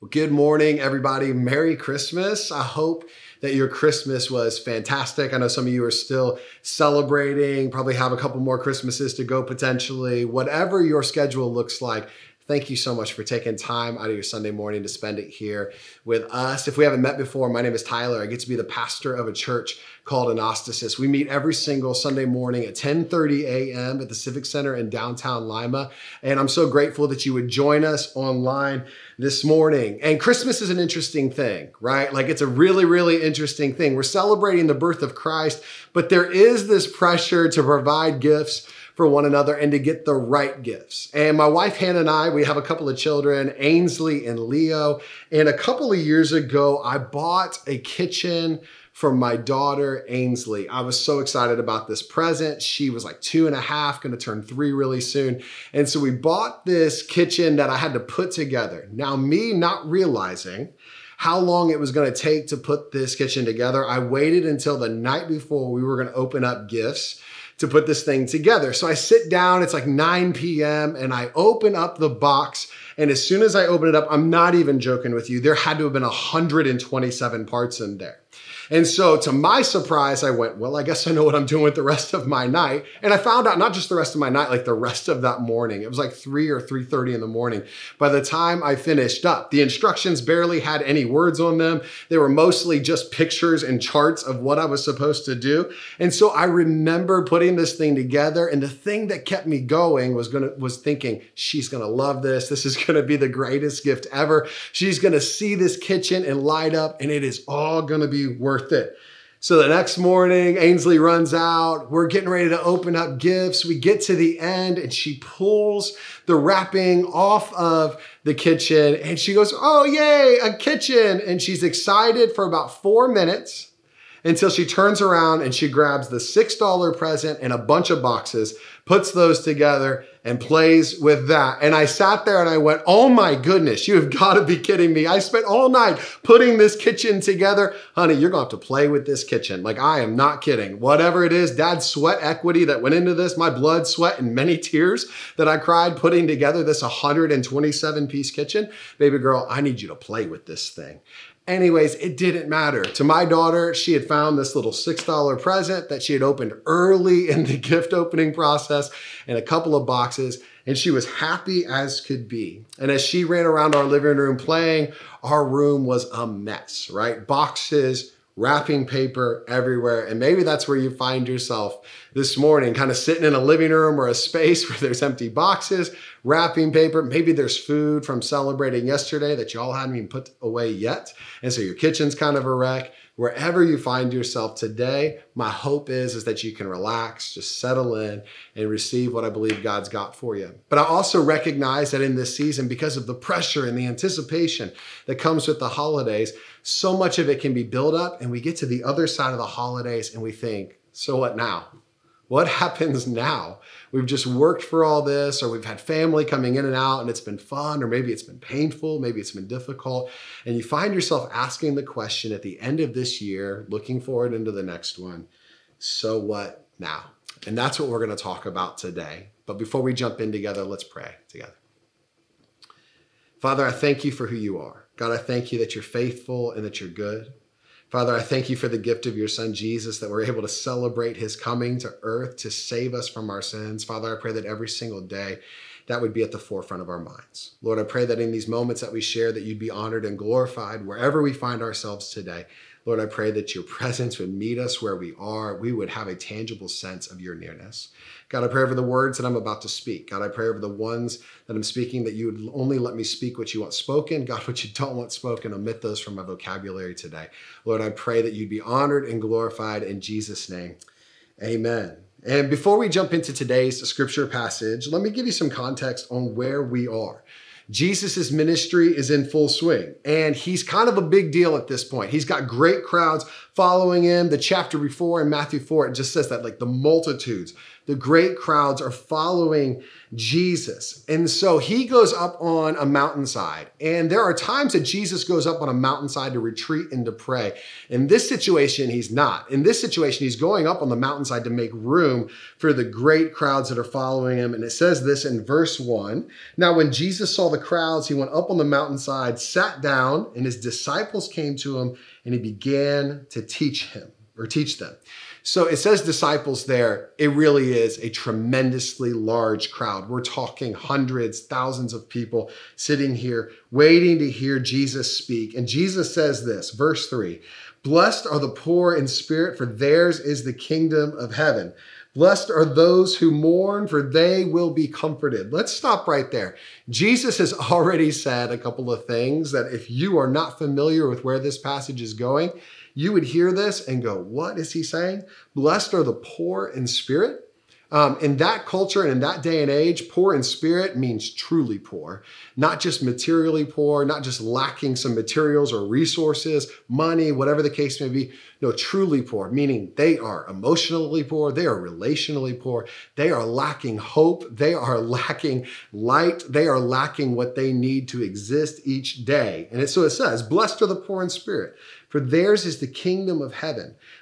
Well, good morning, everybody. Merry Christmas. I hope that your Christmas was fantastic. I know some of you are still celebrating, probably have a couple more Christmases to go potentially. Whatever your schedule looks like, Thank you so much for taking time out of your Sunday morning to spend it here with us. If we haven't met before, my name is Tyler. I get to be the pastor of a church called Anastasis. We meet every single Sunday morning at 10:30 a.m. at the Civic Center in downtown Lima, and I'm so grateful that you would join us online this morning. And Christmas is an interesting thing, right? Like it's a really really interesting thing. We're celebrating the birth of Christ, but there is this pressure to provide gifts for one another and to get the right gifts. And my wife Hannah and I, we have a couple of children, Ainsley and Leo. And a couple of years ago, I bought a kitchen for my daughter Ainsley. I was so excited about this present. She was like two and a half, gonna turn three really soon. And so we bought this kitchen that I had to put together. Now, me not realizing how long it was gonna take to put this kitchen together, I waited until the night before we were gonna open up gifts to put this thing together. So I sit down, it's like 9 p.m., and I open up the box. And as soon as I open it up, I'm not even joking with you, there had to have been 127 parts in there. And so to my surprise, I went, well, I guess I know what I'm doing with the rest of my night. And I found out not just the rest of my night, like the rest of that morning. It was like 3 or 3:30 in the morning. By the time I finished up, the instructions barely had any words on them. They were mostly just pictures and charts of what I was supposed to do. And so I remember putting this thing together and the thing that kept me going was to was thinking, she's going to love this. This is going to be the greatest gift ever. She's going to see this kitchen and light up and it is all going to be worth worth it. So the next morning, Ainsley runs out. We're getting ready to open up gifts. We get to the end and she pulls the wrapping off of the kitchen and she goes, Oh, yay, a kitchen. And she's excited for about four minutes until she turns around and she grabs the $6 present and a bunch of boxes, puts those together, and plays with that. And I sat there and I went, Oh my goodness, you have got to be kidding me. I spent all night putting this kitchen together. Honey, you're going to have to play with this kitchen. Like, I am not kidding. Whatever it is, dad's sweat equity that went into this, my blood, sweat, and many tears that I cried putting together this 127 piece kitchen. Baby girl, I need you to play with this thing. Anyways, it didn't matter. To my daughter, she had found this little $6 present that she had opened early in the gift opening process in a couple of boxes, and she was happy as could be. And as she ran around our living room playing, our room was a mess, right? Boxes, wrapping paper everywhere. And maybe that's where you find yourself this morning, kind of sitting in a living room or a space where there's empty boxes, wrapping paper. Maybe there's food from celebrating yesterday that y'all hadn't even put away yet. And so your kitchen's kind of a wreck. Wherever you find yourself today, my hope is, is that you can relax, just settle in and receive what I believe God's got for you. But I also recognize that in this season, because of the pressure and the anticipation that comes with the holidays, so much of it can be built up and we get to the other side of the holidays and we think, so what now? What happens now? We've just worked for all this, or we've had family coming in and out and it's been fun, or maybe it's been painful, maybe it's been difficult. And you find yourself asking the question at the end of this year, looking forward into the next one, so what now? And that's what we're going to talk about today. But before we jump in together, let's pray together. Father, I thank you for who you are. God, I thank you that you're faithful and that you're good. Father, I thank you for the gift of your son Jesus that we're able to celebrate his coming to earth to save us from our sins. Father, I pray that every single day that would be at the forefront of our minds. Lord, I pray that in these moments that we share that you'd be honored and glorified wherever we find ourselves today. Lord, I pray that your presence would meet us where we are. We would have a tangible sense of your nearness. God, I pray over the words that I'm about to speak. God, I pray over the ones that I'm speaking that you would only let me speak what you want spoken. God, what you don't want spoken, omit those from my vocabulary today. Lord, I pray that you'd be honored and glorified in Jesus' name. Amen. And before we jump into today's scripture passage, let me give you some context on where we are. Jesus' ministry is in full swing, and he's kind of a big deal at this point. He's got great crowds following him. The chapter before in Matthew 4, it just says that like the multitudes the great crowds are following Jesus. And so he goes up on a mountainside. And there are times that Jesus goes up on a mountainside to retreat and to pray. In this situation, he's not. In this situation, he's going up on the mountainside to make room for the great crowds that are following him. And it says this in verse one. Now, when Jesus saw the crowds, he went up on the mountainside, sat down, and his disciples came to him, and he began to teach him or teach them. So it says disciples there. It really is a tremendously large crowd. We're talking hundreds, thousands of people sitting here waiting to hear Jesus speak. And Jesus says this, verse three Blessed are the poor in spirit, for theirs is the kingdom of heaven. Blessed are those who mourn, for they will be comforted. Let's stop right there. Jesus has already said a couple of things that if you are not familiar with where this passage is going, you would hear this and go, What is he saying? Blessed are the poor in spirit. Um, in that culture and in that day and age, poor in spirit means truly poor, not just materially poor, not just lacking some materials or resources, money, whatever the case may be. No, truly poor, meaning they are emotionally poor, they are relationally poor, they are lacking hope, they are lacking light, they are lacking what they need to exist each day. And it, so it says, Blessed are the poor in spirit, for theirs is the kingdom of heaven.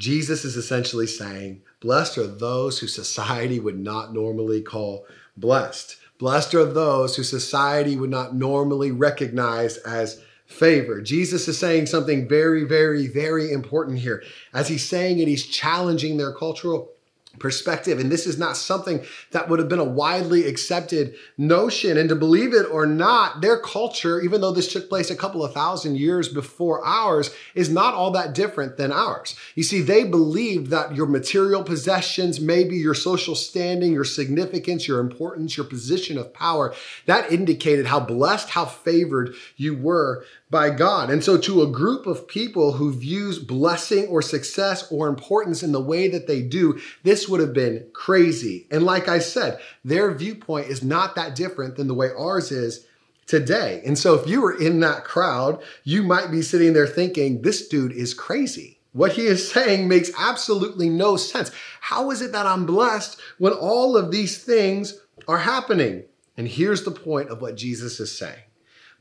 Jesus is essentially saying, Blessed are those who society would not normally call blessed. Blessed are those who society would not normally recognize as favor. Jesus is saying something very, very, very important here. As he's saying it, he's challenging their cultural perspective. And this is not something that would have been a widely accepted notion. And to believe it or not, their culture, even though this took place a couple of thousand years before ours, is not all that different than ours. You see, they believed that your material possessions, maybe your social standing, your significance, your importance, your position of power, that indicated how blessed, how favored you were by God. And so, to a group of people who views blessing or success or importance in the way that they do, this would have been crazy. And like I said, their viewpoint is not that different than the way ours is today. And so, if you were in that crowd, you might be sitting there thinking, this dude is crazy. What he is saying makes absolutely no sense. How is it that I'm blessed when all of these things are happening? And here's the point of what Jesus is saying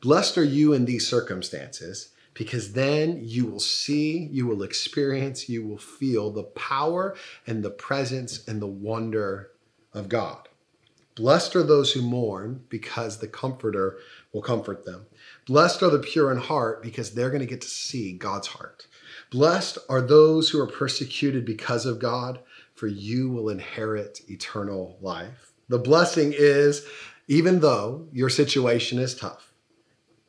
Blessed are you in these circumstances because then you will see, you will experience, you will feel the power and the presence and the wonder of God. Blessed are those who mourn because the Comforter will comfort them. Blessed are the pure in heart because they're going to get to see God's heart. Blessed are those who are persecuted because of God, for you will inherit eternal life. The blessing is, even though your situation is tough,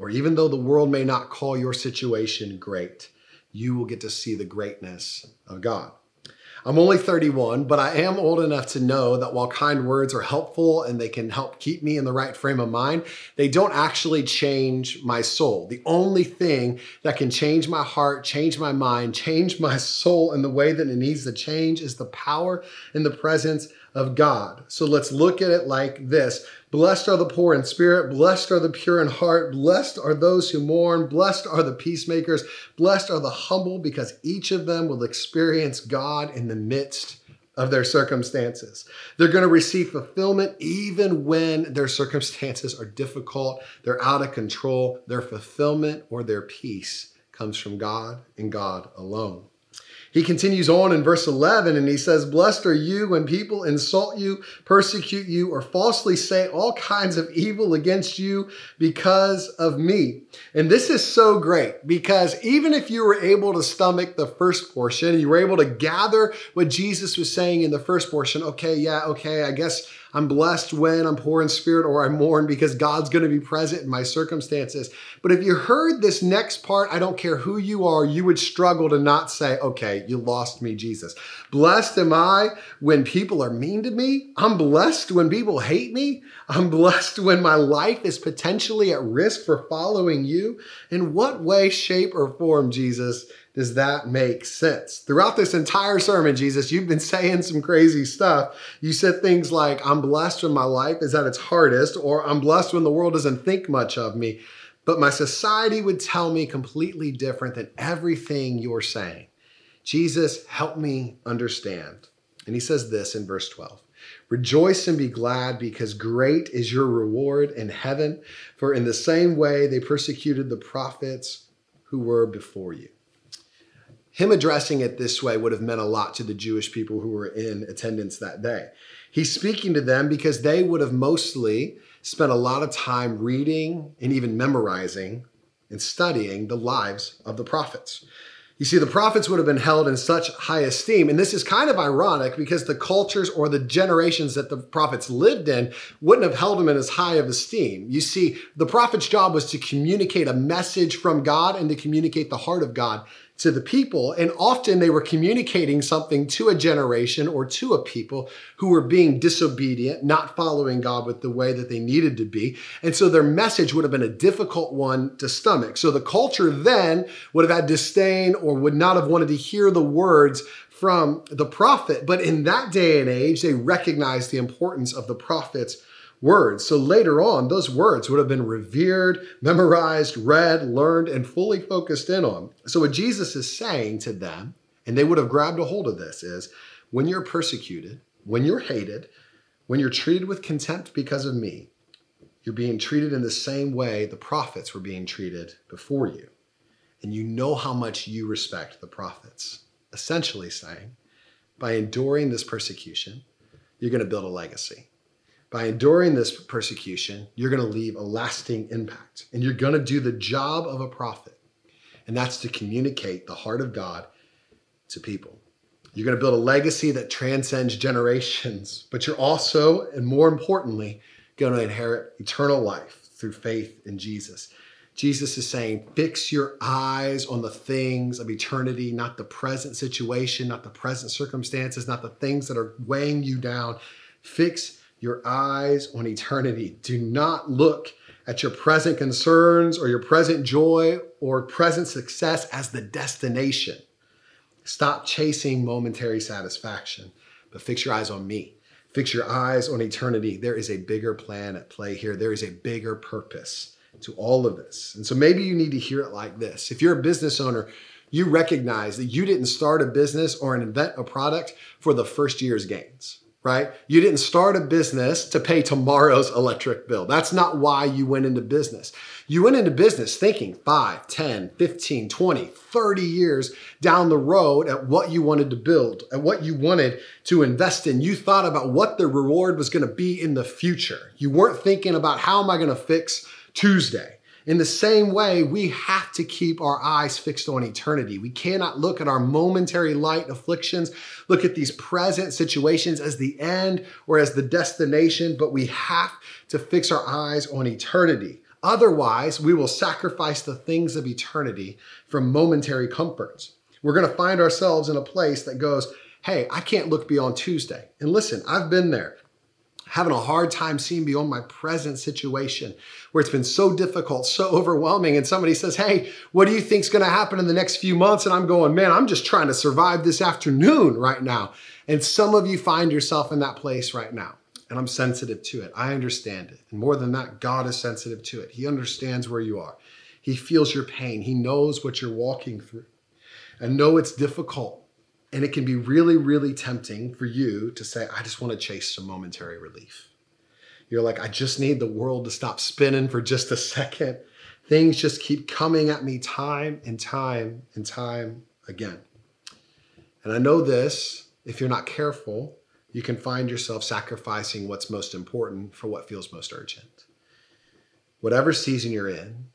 or even though the world may not call your situation great, you will get to see the greatness of God. I'm only 31, but I am old enough to know that while kind words are helpful and they can help keep me in the right frame of mind, they don't actually change my soul. The only thing that can change my heart, change my mind, change my soul in the way that it needs to change is the power and the presence of God. So let's look at it like this Blessed are the poor in spirit, blessed are the pure in heart, blessed are those who mourn, blessed are the peacemakers, blessed are the humble, because each of them will experience God in the midst of their circumstances. They're going to receive fulfillment even when their circumstances are difficult, they're out of control. Their fulfillment or their peace comes from God and God alone. He continues on in verse 11 and he says, Blessed are you when people insult you, persecute you, or falsely say all kinds of evil against you because of me. And this is so great because even if you were able to stomach the first portion, you were able to gather what Jesus was saying in the first portion, okay, yeah, okay, I guess I'm blessed when I'm poor in spirit or I mourn because God's going to be present in my circumstances. But if you heard this next part, I don't care who you are, you would struggle to not say, okay, you lost me, Jesus. Blessed am I when people are mean to me. I'm blessed when people hate me. I'm blessed when my life is potentially at risk for following you. In what way, shape, or form, Jesus, does that make sense? Throughout this entire sermon, Jesus, you've been saying some crazy stuff. You said things like, I'm blessed when my life is at its hardest, or I'm blessed when the world doesn't think much of me. But my society would tell me completely different than everything you're saying. Jesus, help me understand. And he says this in verse 12 Rejoice and be glad, because great is your reward in heaven. For in the same way they persecuted the prophets who were before you him addressing it this way would have meant a lot to the Jewish people who were in attendance that day. He's speaking to them because they would have mostly spent a lot of time reading and even memorizing and studying the lives of the prophets. You see, the prophets would have been held in such high esteem. And this is kind of ironic because the cultures or the generations that the prophets lived in wouldn't have held them in as high of esteem. You see, the prophet's job was to communicate a message from God and to communicate the heart of God to the people. And often they were communicating something to a generation or to a people who were being disobedient, not following God with the way that they needed to be. And so their message would have been a difficult one to stomach. So the culture then would have had disdain or would not have wanted to hear the words from the prophet. But in that day and age, they recognized the importance of the prophet's words. So later on, those words would have been revered, memorized, read, learned, and fully focused in on. So what Jesus is saying to them, and they would have grabbed a hold of this, is when you're persecuted, when you're hated, when you're treated with contempt because of me, you're being treated in the same way the prophets were being treated before you. And you know how much you respect the prophets. Essentially saying, by enduring this persecution, you're going to build a legacy by enduring this persecution, you're going to leave a lasting impact and you're going to do the job of a prophet. And that's to communicate the heart of God to people. You're going to build a legacy that transcends generations, but you're also, and more importantly, going to inherit eternal life through faith in Jesus. Jesus is saying, fix your eyes on the things of eternity, not the present situation, not the present circumstances, not the things that are weighing you down. Fix your eyes on eternity. Do not look at your present concerns or your present joy or present success as the destination. Stop chasing momentary satisfaction, but fix your eyes on me. Fix your eyes on eternity. There is a bigger plan at play here. There is a bigger purpose to all of this. And so maybe you need to hear it like this. If you're a business owner, you recognize that you didn't start a business or invent a product for the first year's gains right? You didn't start a business to pay tomorrow's electric bill. That's not why you went into business. You went into business thinking 5, 10, 15, 20, 30 years down the road at what you wanted to build, at what you wanted to invest in. You thought about what the reward was going to be in the future. You weren't thinking about how am I going to fix Tuesday? In the same way, we have to keep our eyes fixed on eternity. We cannot look at our momentary light afflictions, look at these present situations as the end or as the destination, but we have to fix our eyes on eternity. Otherwise, we will sacrifice the things of eternity for momentary comforts. We're going to find ourselves in a place that goes, hey, I can't look beyond Tuesday. And listen, I've been there having a hard time seeing beyond my present situation where it's been so difficult, so overwhelming. And somebody says, Hey, what do you think's going to happen in the next few months? And I'm going, Man, I'm just trying to survive this afternoon right now. And some of you find yourself in that place right now. And I'm sensitive to it. I understand it. And more than that, God is sensitive to it. He understands where you are. He feels your pain. He knows what you're walking through. And know it's difficult and it can be really, really tempting for you to say, I just want to chase some momentary relief. You're like, I just need the world to stop spinning for just a second. Things just keep coming at me time and time and time again. And I know this, if you're not careful, you can find yourself sacrificing what's most important for what feels most urgent. Whatever season you're in,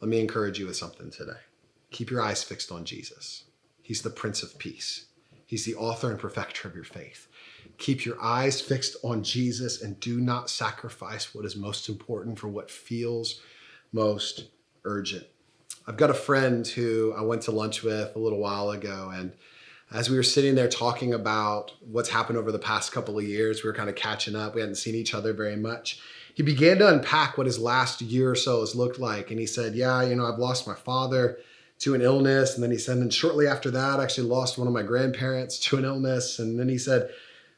let me encourage you with something today. Keep your eyes fixed on Jesus. He's the Prince of Peace. He's the author and perfecter of your faith. Keep your eyes fixed on Jesus and do not sacrifice what is most important for what feels most urgent. I've got a friend who I went to lunch with a little while ago, and as we were sitting there talking about what's happened over the past couple of years, we were kind of catching up. We hadn't seen each other very much. He began to unpack what his last year or so has looked like. And he said, Yeah, you know, I've lost my father to an illness. And then he said, and shortly after that, I actually lost one of my grandparents to an illness. And then he said,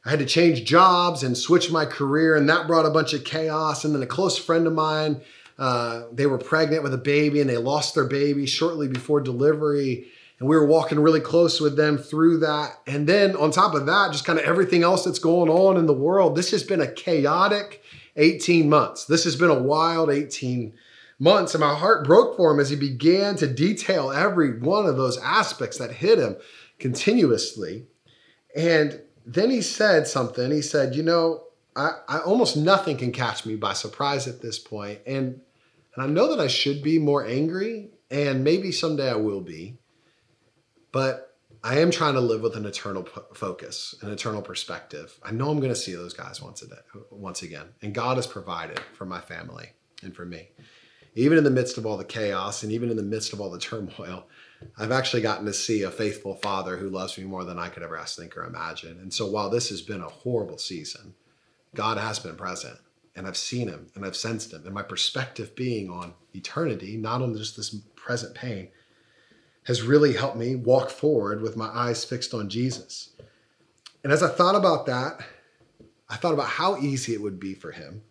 I had to change jobs and switch my career, and that brought a bunch of chaos. And then a close friend of mine, uh, they were pregnant with a baby and they lost their baby shortly before delivery. And we were walking really close with them through that. And then on top of that, just kind of everything else that's going on in the world. This has been a chaotic 18 months. This has been a wild 18 months. And my heart broke for him as he began to detail every one of those aspects that hit him continuously. And then he said something. He said, You know, I, I almost nothing can catch me by surprise at this point. And, and I know that I should be more angry, and maybe someday I will be. But I am trying to live with an eternal focus, an eternal perspective. I know I'm going to see those guys once a day, once again, and God has provided for my family and for me. Even in the midst of all the chaos and even in the midst of all the turmoil, I've actually gotten to see a faithful father who loves me more than I could ever ask, think, or imagine. And so while this has been a horrible season, God has been present and I've seen him and I've sensed him. And my perspective being on eternity, not on just this present pain, has really helped me walk forward with my eyes fixed on Jesus. And as I thought about that, I thought about how easy it would be for him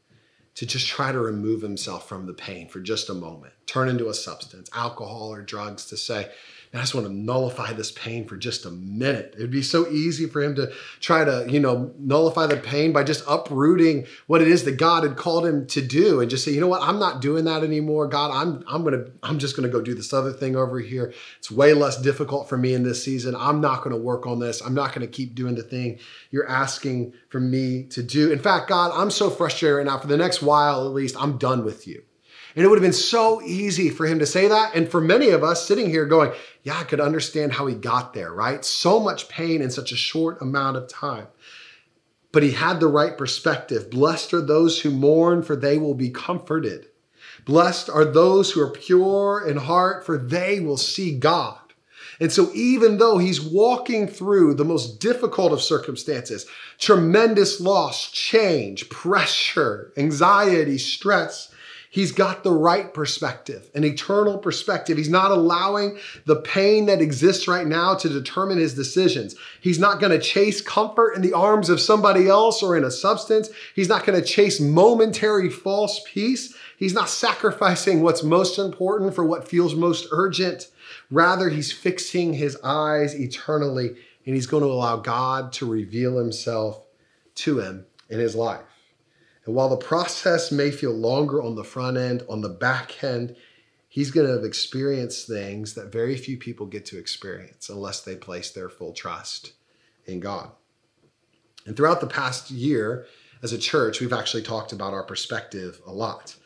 to just try to remove himself from the pain for just a moment, turn into a substance, alcohol or drugs, to say, I just want to nullify this pain for just a minute. It'd be so easy for him to try to, you know, nullify the pain by just uprooting what it is that God had called him to do and just say, you know what, I'm not doing that anymore. God, I'm I'm gonna, I'm just gonna go do this other thing over here. It's way less difficult for me in this season. I'm not gonna work on this. I'm not gonna keep doing the thing you're asking for me to do. In fact, God, I'm so frustrated right now. For the next while, at least, I'm done with you. And it would have been so easy for him to say that. And for many of us sitting here going, yeah, I could understand how he got there, right? So much pain in such a short amount of time. But he had the right perspective. Blessed are those who mourn, for they will be comforted. Blessed are those who are pure in heart, for they will see God. And so, even though he's walking through the most difficult of circumstances, tremendous loss, change, pressure, anxiety, stress, He's got the right perspective, an eternal perspective. He's not allowing the pain that exists right now to determine his decisions. He's not going to chase comfort in the arms of somebody else or in a substance. He's not going to chase momentary false peace. He's not sacrificing what's most important for what feels most urgent. Rather, he's fixing his eyes eternally and he's going to allow God to reveal himself to him in his life. And while the process may feel longer on the front end, on the back end, he's going to have experienced things that very few people get to experience unless they place their full trust in God. And throughout the past year, as a church, we've actually talked about our perspective a lot.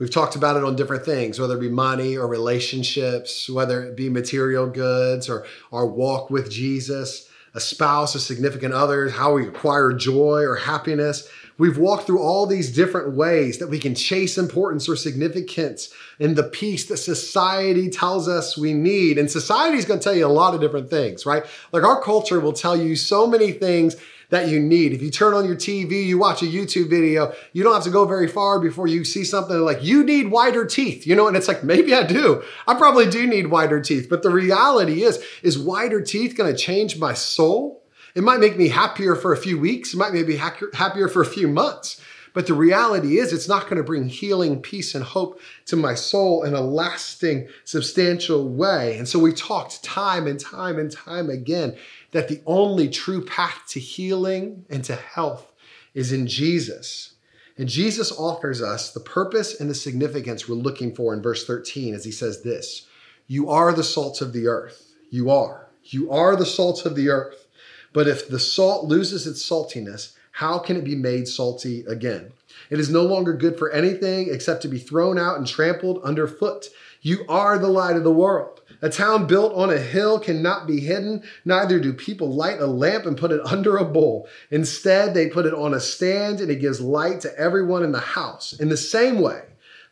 We've talked about it on different things, whether it be money or relationships, whether it be material goods or our walk with Jesus, a spouse, a significant other, how we acquire joy or happiness. We've walked through all these different ways that we can chase importance or significance in the peace that society tells us we need. And society is going to tell you a lot of different things, right? Like our culture will tell you so many things that you need. If you turn on your TV, you watch a YouTube video, you don't have to go very far before you see something like, you need wider teeth, you know? And it's like, maybe I do. I probably do need wider teeth. But the reality is, is wider teeth to change my soul? It might make me happier for a few weeks. It might make me happier for a few months. But the reality is, it's not going to bring healing, peace, and hope to my soul in a lasting, substantial way. And so we talked time and time and time again that the only true path to healing and to health is in Jesus. And Jesus offers us the purpose and the significance we're looking for in verse 13 as he says this You are the salt of the earth. You are. You are the salt of the earth. But if the salt loses its saltiness, how can it be made salty again? It is no longer good for anything except to be thrown out and trampled underfoot. You are the light of the world. A town built on a hill cannot be hidden, neither do people light a lamp and put it under a bowl. Instead, they put it on a stand and it gives light to everyone in the house. In the same way,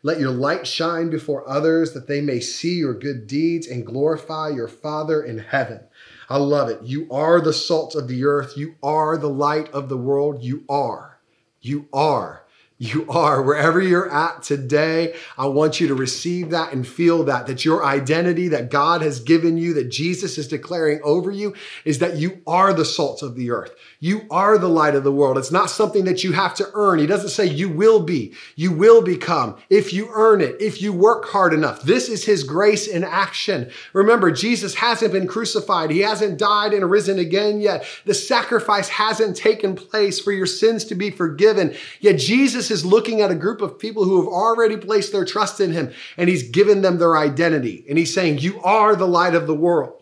let your light shine before others that they may see your good deeds and glorify your Father in heaven. I love it. You are the salt of the earth. You are the light of the world. You are. You are you are wherever you're at today. I want you to receive that and feel that, that your identity that God has given you, that Jesus is declaring over you, is that you are the salt of the earth. You are the light of the world. It's not something that you have to earn. He doesn't say you will be, you will become if you earn it, if you work hard enough. This is his grace in action. Remember, Jesus hasn't been crucified. He hasn't died and risen again yet. The sacrifice hasn't taken place for your sins to be forgiven. Yet Jesus is looking at a group of people who have already placed their trust in him and he's given them their identity. And he's saying, you are the light of the world.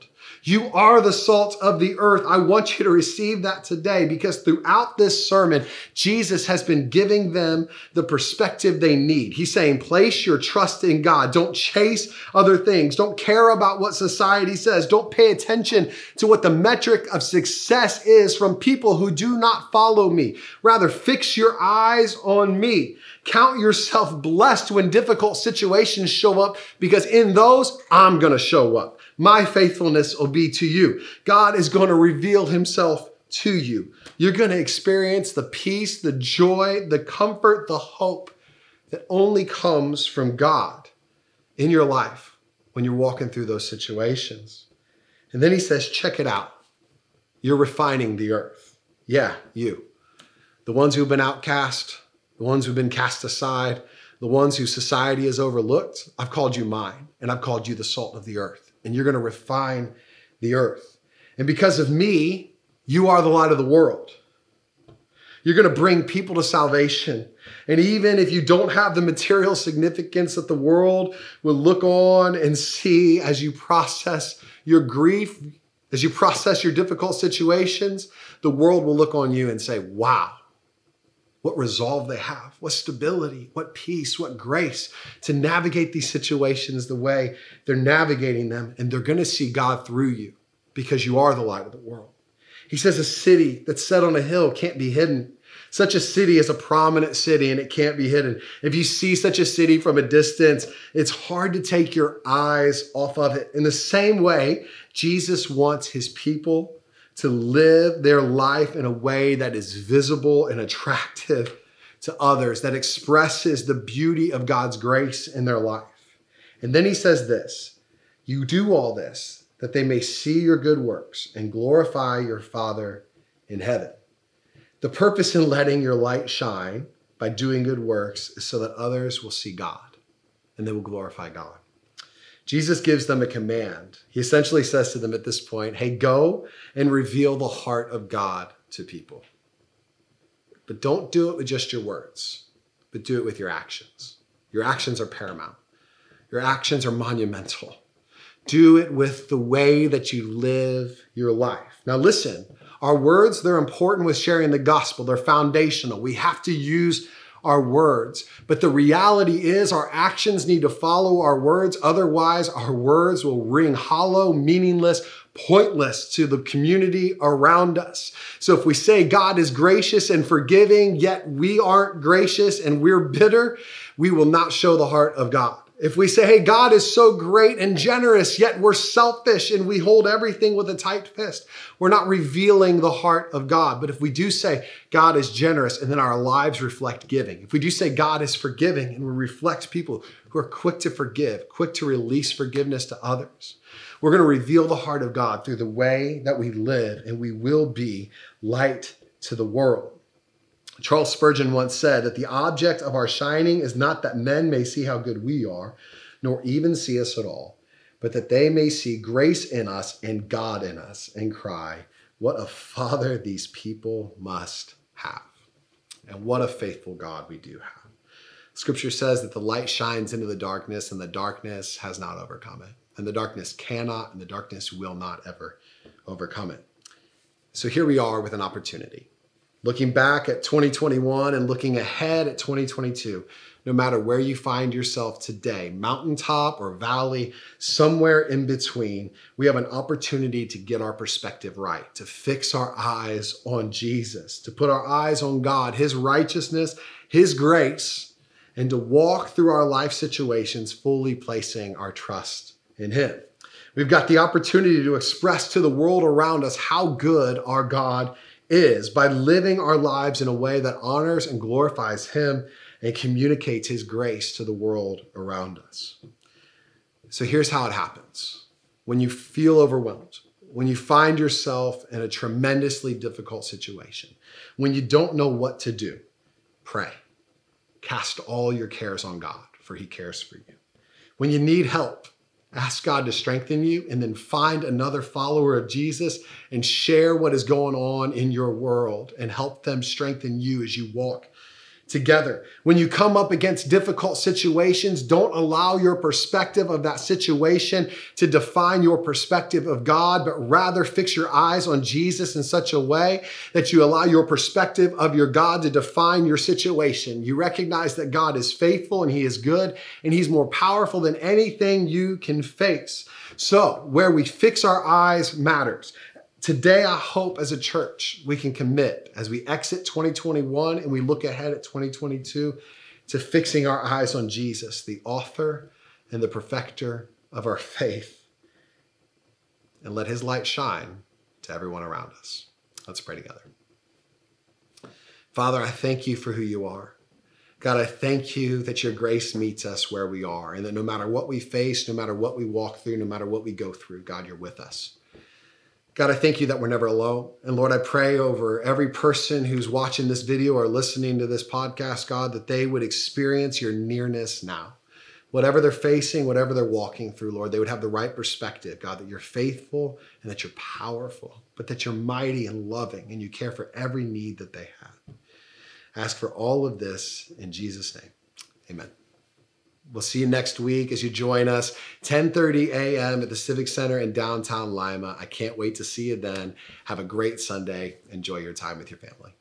You are the salt of the earth. I want you to receive that today because throughout this sermon, Jesus has been giving them the perspective they need. He's saying, place your trust in God. Don't chase other things. Don't care about what society says. Don't pay attention to what the metric of success is from people who do not follow me. Rather, fix your eyes on me. Count yourself blessed when difficult situations show up because in those, I'm going to show up. My faithfulness will be to you. God is going to reveal himself to you. You're going to experience the peace, the joy, the comfort, the hope that only comes from God in your life when you're walking through those situations. And then he says, check it out. You're refining the earth. Yeah, you. The ones who've been outcast, the ones who've been cast aside, the ones whose society has overlooked, I've called you mine, and I've called you the salt of the earth and you're going to refine the earth. And because of me, you are the light of the world. You're going to bring people to salvation. And even if you don't have the material significance that the world will look on and see as you process your grief, as you process your difficult situations, the world will look on you and say, wow, what resolve they have, what stability, what peace, what grace to navigate these situations the way they're navigating them. And they're going to see God through you because you are the light of the world. He says a city that's set on a hill can't be hidden. Such a city is a prominent city and it can't be hidden. If you see such a city from a distance, it's hard to take your eyes off of it. In the same way, Jesus wants his people to live their life in a way that is visible and attractive to others, that expresses the beauty of God's grace in their life. And then he says this You do all this that they may see your good works and glorify your Father in heaven. The purpose in letting your light shine by doing good works is so that others will see God and they will glorify God. Jesus gives them a command. He essentially says to them at this point, Hey, go and reveal the heart of God to people. But don't do it with just your words, but do it with your actions. Your actions are paramount, your actions are monumental. Do it with the way that you live your life. Now, listen, our words, they're important with sharing the gospel, they're foundational. We have to use our words. But the reality is, our actions need to follow our words. Otherwise, our words will ring hollow, meaningless, pointless to the community around us. So if we say God is gracious and forgiving, yet we aren't gracious and we're bitter, we will not show the heart of God. If we say, hey, God is so great and generous, yet we're selfish and we hold everything with a tight fist, we're not revealing the heart of God. But if we do say God is generous and then our lives reflect giving, if we do say God is forgiving and we reflect people who are quick to forgive, quick to release forgiveness to others, we're going to reveal the heart of God through the way that we live and we will be light to the world. Charles Spurgeon once said that the object of our shining is not that men may see how good we are, nor even see us at all, but that they may see grace in us and God in us and cry, What a Father these people must have. And what a faithful God we do have. Scripture says that the light shines into the darkness, and the darkness has not overcome it. And the darkness cannot, and the darkness will not ever overcome it. So here we are with an opportunity looking back at 2021 and looking ahead at 2022, no matter where you find yourself today, mountaintop or valley, somewhere in between, we have an opportunity to get our perspective right, to fix our eyes on Jesus, to put our eyes on God, His righteousness, His grace, and to walk through our life situations fully placing our trust in Him. We've got the opportunity to express to the world around us how good our God is by living our lives in a way that honors and glorifies Him and communicates His grace to the world around us. So here's how it happens when you feel overwhelmed, when you find yourself in a tremendously difficult situation, when you don't know what to do, pray. Cast all your cares on God, for He cares for you. When you need help, Ask God to strengthen you and then find another follower of Jesus and share what is going on in your world and help them strengthen you as you walk together. When you come up against difficult situations, don't allow your perspective of that situation to define your perspective of God, but rather fix your eyes on Jesus in such a way that you allow your perspective of your God to define your situation. You recognize that God is faithful and He is good and He's more powerful than anything you can face. So, where we fix our eyes matters. Today, I hope as a church we can commit as we exit 2021 and we look ahead at 2022 to fixing our eyes on Jesus, the author and the perfecter of our faith, and let his light shine to everyone around us. Let's pray together. Father, I thank you for who you are. God, I thank you that your grace meets us where we are, and that no matter what we face, no matter what we walk through, no matter what we go through, God, you're with us. God, I thank you that we're never alone. And Lord, I pray over every person who's watching this video or listening to this podcast, God, that they would experience your nearness now. Whatever they're facing, whatever they're walking through, Lord, they would have the right perspective, God, that you're faithful and that you're powerful, but that you're mighty and loving and you care for every need that they have. Ask for all of this in Jesus' name. Amen. We'll see you next week as you join us 10:30 a.m. at the Civic Center in downtown Lima. I can't wait to see you then. Have a great Sunday. Enjoy your time with your family.